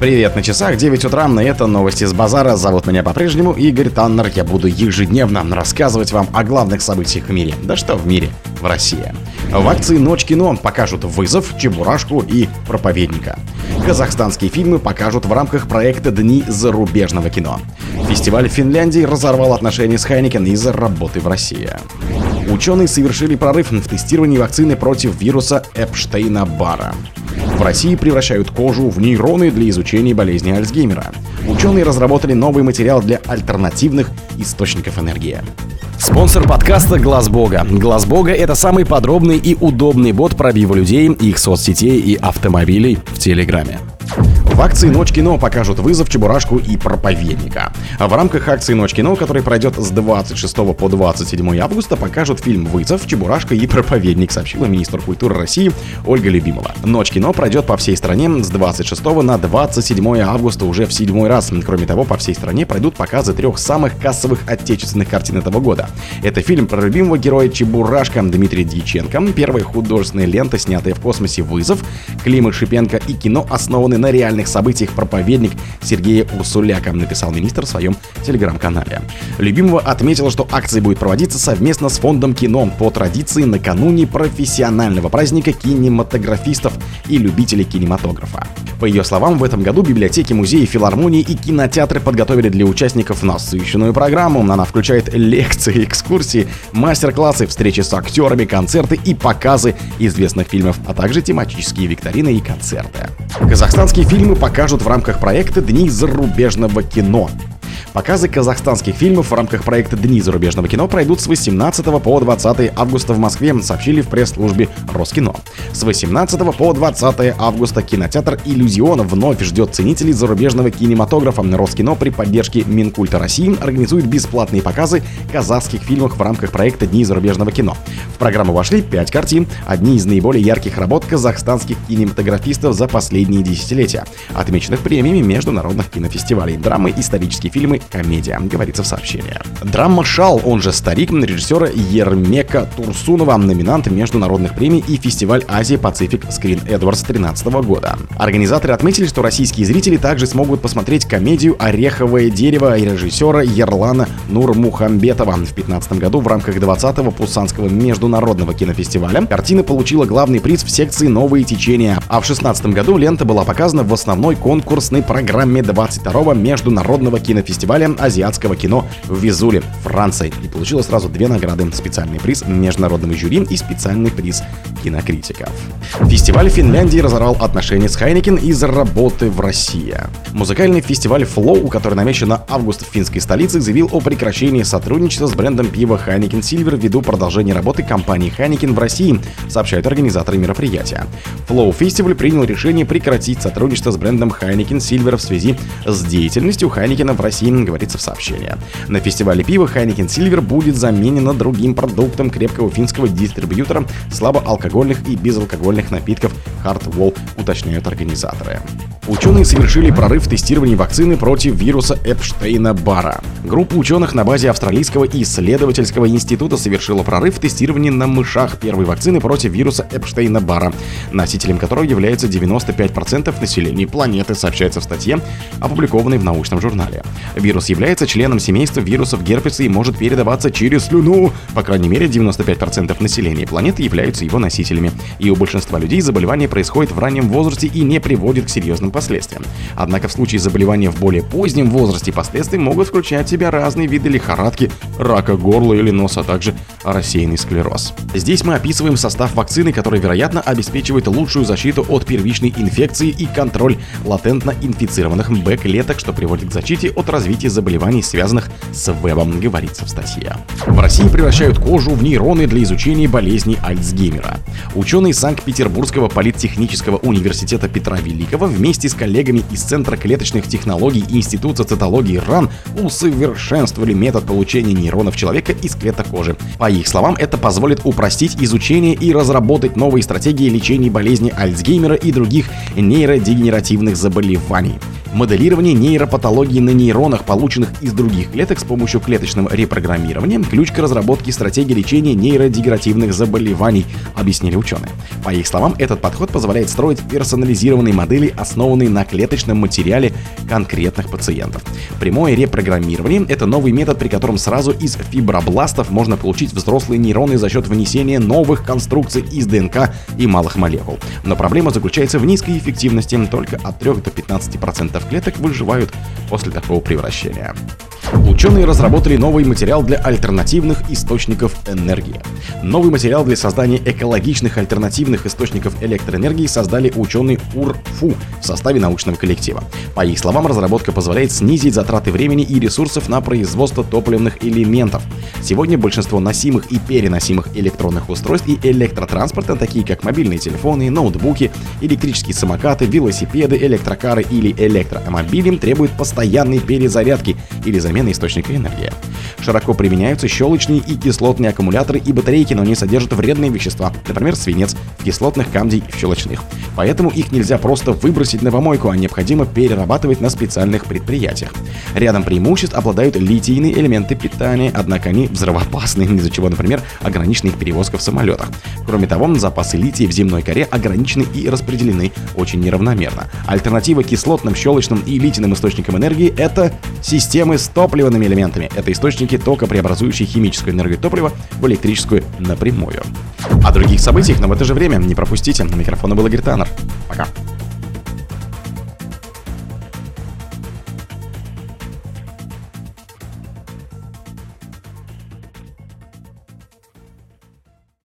Привет на часах, 9 утра, и это новости с базара. Зовут меня по-прежнему Игорь Таннер. Я буду ежедневно рассказывать вам о главных событиях в мире. Да что в мире, в России. В акции «Ночь кино» покажут «Вызов», «Чебурашку» и «Проповедника». Казахстанские фильмы покажут в рамках проекта «Дни зарубежного кино». Фестиваль в Финляндии разорвал отношения с Heineken из-за работы в России. Ученые совершили прорыв в тестировании вакцины против вируса Эпштейна-Бара. В России превращают кожу в нейроны для изучения болезни Альцгеймера. Ученые разработали новый материал для альтернативных источников энергии. Спонсор подкаста Глаз Бога. Глаз Бога это самый подробный и удобный бот пробива людей, их соцсетей и автомобилей в Телеграме. В акции «Ночь кино» покажут вызов Чебурашку и Проповедника. А в рамках акции «Ночь кино», которая пройдет с 26 по 27 августа, покажут фильм «Вызов», «Чебурашка» и «Проповедник», сообщила министр культуры России Ольга Любимова. «Ночь кино» пройдет по всей стране с 26 на 27 августа уже в седьмой раз. Кроме того, по всей стране пройдут показы трех самых кассовых отечественных картин этого года. Это фильм про любимого героя Чебурашка Дмитрия Дьяченко, первая художественная лента, снятая в космосе «Вызов», Клима Шипенко и кино, основанное на реальных событиях проповедник Сергея Урсуляка, написал министр в своем телеграм-канале. Любимого отметила, что акция будет проводиться совместно с фондом кино по традиции накануне профессионального праздника кинематографистов и любителей кинематографа. По ее словам, в этом году библиотеки, музеи, филармонии и кинотеатры подготовили для участников насыщенную программу. Она включает лекции, экскурсии, мастер-классы, встречи с актерами, концерты и показы известных фильмов, а также тематические викторины и концерты. Казахстанские фильмы покажут в рамках проекта «Дни зарубежного кино». Показы казахстанских фильмов в рамках проекта «Дни зарубежного кино» пройдут с 18 по 20 августа в Москве, сообщили в пресс-службе Роскино. С 18 по 20 августа кинотеатр «Иллюзион» вновь ждет ценителей зарубежного кинематографа. Роскино при поддержке Минкульта России организует бесплатные показы казахских фильмов в рамках проекта «Дни зарубежного кино». В программу вошли 5 картин, одни из наиболее ярких работ казахстанских кинематографистов за последние десятилетия, отмеченных премиями международных кинофестивалей, драмы, исторические фильмы комедия, говорится в сообщении. Драма «Шал», он же «Старик» режиссера Ермека Турсунова, номинант международных премий и фестиваль Азия Пацифик Скрин Эдвардс 2013 года. Организаторы отметили, что российские зрители также смогут посмотреть комедию «Ореховое дерево» режиссера Ерлана Нурмухамбетова. В 2015 году в рамках 20-го Пусанского международного кинофестиваля картина получила главный приз в секции «Новые течения», а в 2016 году лента была показана в основной конкурсной программе 22-го международного кинофестиваля фестиваля азиатского кино в Везуле, Франции, и получила сразу две награды – специальный приз международного жюри и специальный приз кинокритиков. Фестиваль Финляндии разорвал отношения с Heineken из-за работы в России. Музыкальный фестиваль Flow, который намечен на август в финской столице, заявил о прекращении сотрудничества с брендом пива Heineken Silver ввиду продолжения работы компании Heineken в России, сообщают организаторы мероприятия. Flow Festival принял решение прекратить сотрудничество с брендом Heineken Silver в связи с деятельностью Heineken в России, говорится в сообщении. На фестивале пива Heineken Silver будет заменено другим продуктом крепкого финского дистрибьютора слабоалкогольных и безалкогольных напитков Hardwall, уточняют организаторы. Ученые совершили прорыв в тестировании вакцины против вируса Эпштейна-Бара. Группа ученых на базе Австралийского исследовательского института совершила прорыв в тестировании на мышах первой вакцины против вируса Эпштейна-Бара, носителем которого является 95% населения планеты, сообщается в статье, опубликованной в научном журнале. Вирус является членом семейства вирусов герпеса и может передаваться через слюну. По крайней мере, 95% населения планеты являются его носителями. И у большинства людей заболевание происходит в раннем возрасте и не приводит к серьезным последствиям. Однако в случае заболевания в более позднем возрасте последствия могут включать в себя разные виды лихорадки, рака горла или носа, а также рассеянный склероз. Здесь мы описываем состав вакцины, который, вероятно, обеспечивает лучшую защиту от первичной инфекции и контроль латентно инфицированных Б-клеток, что приводит к защите от развития заболеваний, связанных с вебом, говорится в статье. В России превращают кожу в нейроны для изучения болезней Альцгеймера. Ученые Санкт-Петербургского политехнического университета Петра Великого вместе с коллегами из Центра клеточных технологий Института цитологии РАН усовершенствовали метод получения нейронов человека из клеток кожи. По их словам, это позволит упростить изучение и разработать новые стратегии лечения болезни Альцгеймера и других нейродегенеративных заболеваний. Моделирование нейропатологии на нейронах, полученных из других клеток с помощью клеточного репрограммирования – ключ к разработке стратегии лечения нейродегеративных заболеваний, объяснили ученые. По их словам, этот подход позволяет строить персонализированные модели, основанные на клеточном материале конкретных пациентов. Прямое репрограммирование – это новый метод, при котором сразу из фибробластов можно получить взрослые нейроны за счет внесения новых конструкций из ДНК и малых молекул. Но проблема заключается в низкой эффективности, только от 3 до 15% клеток выживают после такого превращения. shit happen. Ученые разработали новый материал для альтернативных источников энергии. Новый материал для создания экологичных альтернативных источников электроэнергии создали ученые УРФУ в составе научного коллектива. По их словам, разработка позволяет снизить затраты времени и ресурсов на производство топливных элементов. Сегодня большинство носимых и переносимых электронных устройств и электротранспорта, такие как мобильные телефоны, ноутбуки, электрические самокаты, велосипеды, электрокары или электромобили, требуют постоянной перезарядки или замены замены источника энергии. Широко применяются щелочные и кислотные аккумуляторы и батарейки, но они содержат вредные вещества, например, свинец, в кислотных, камдий в щелочных. Поэтому их нельзя просто выбросить на помойку, а необходимо перерабатывать на специальных предприятиях. Рядом преимуществ обладают литийные элементы питания, однако они взрывоопасны, из-за чего, например, ограничена их перевозка в самолетах. Кроме того, запасы лития в земной коре ограничены и распределены очень неравномерно. Альтернатива кислотным, щелочным и литийным источникам энергии – это системы с топливными элементами. Это источники тока, преобразующие химическую энергию топлива в электрическую напрямую. О других событиях, но в это же время не пропустите. На микрофона был Игорь Таннер. Пока.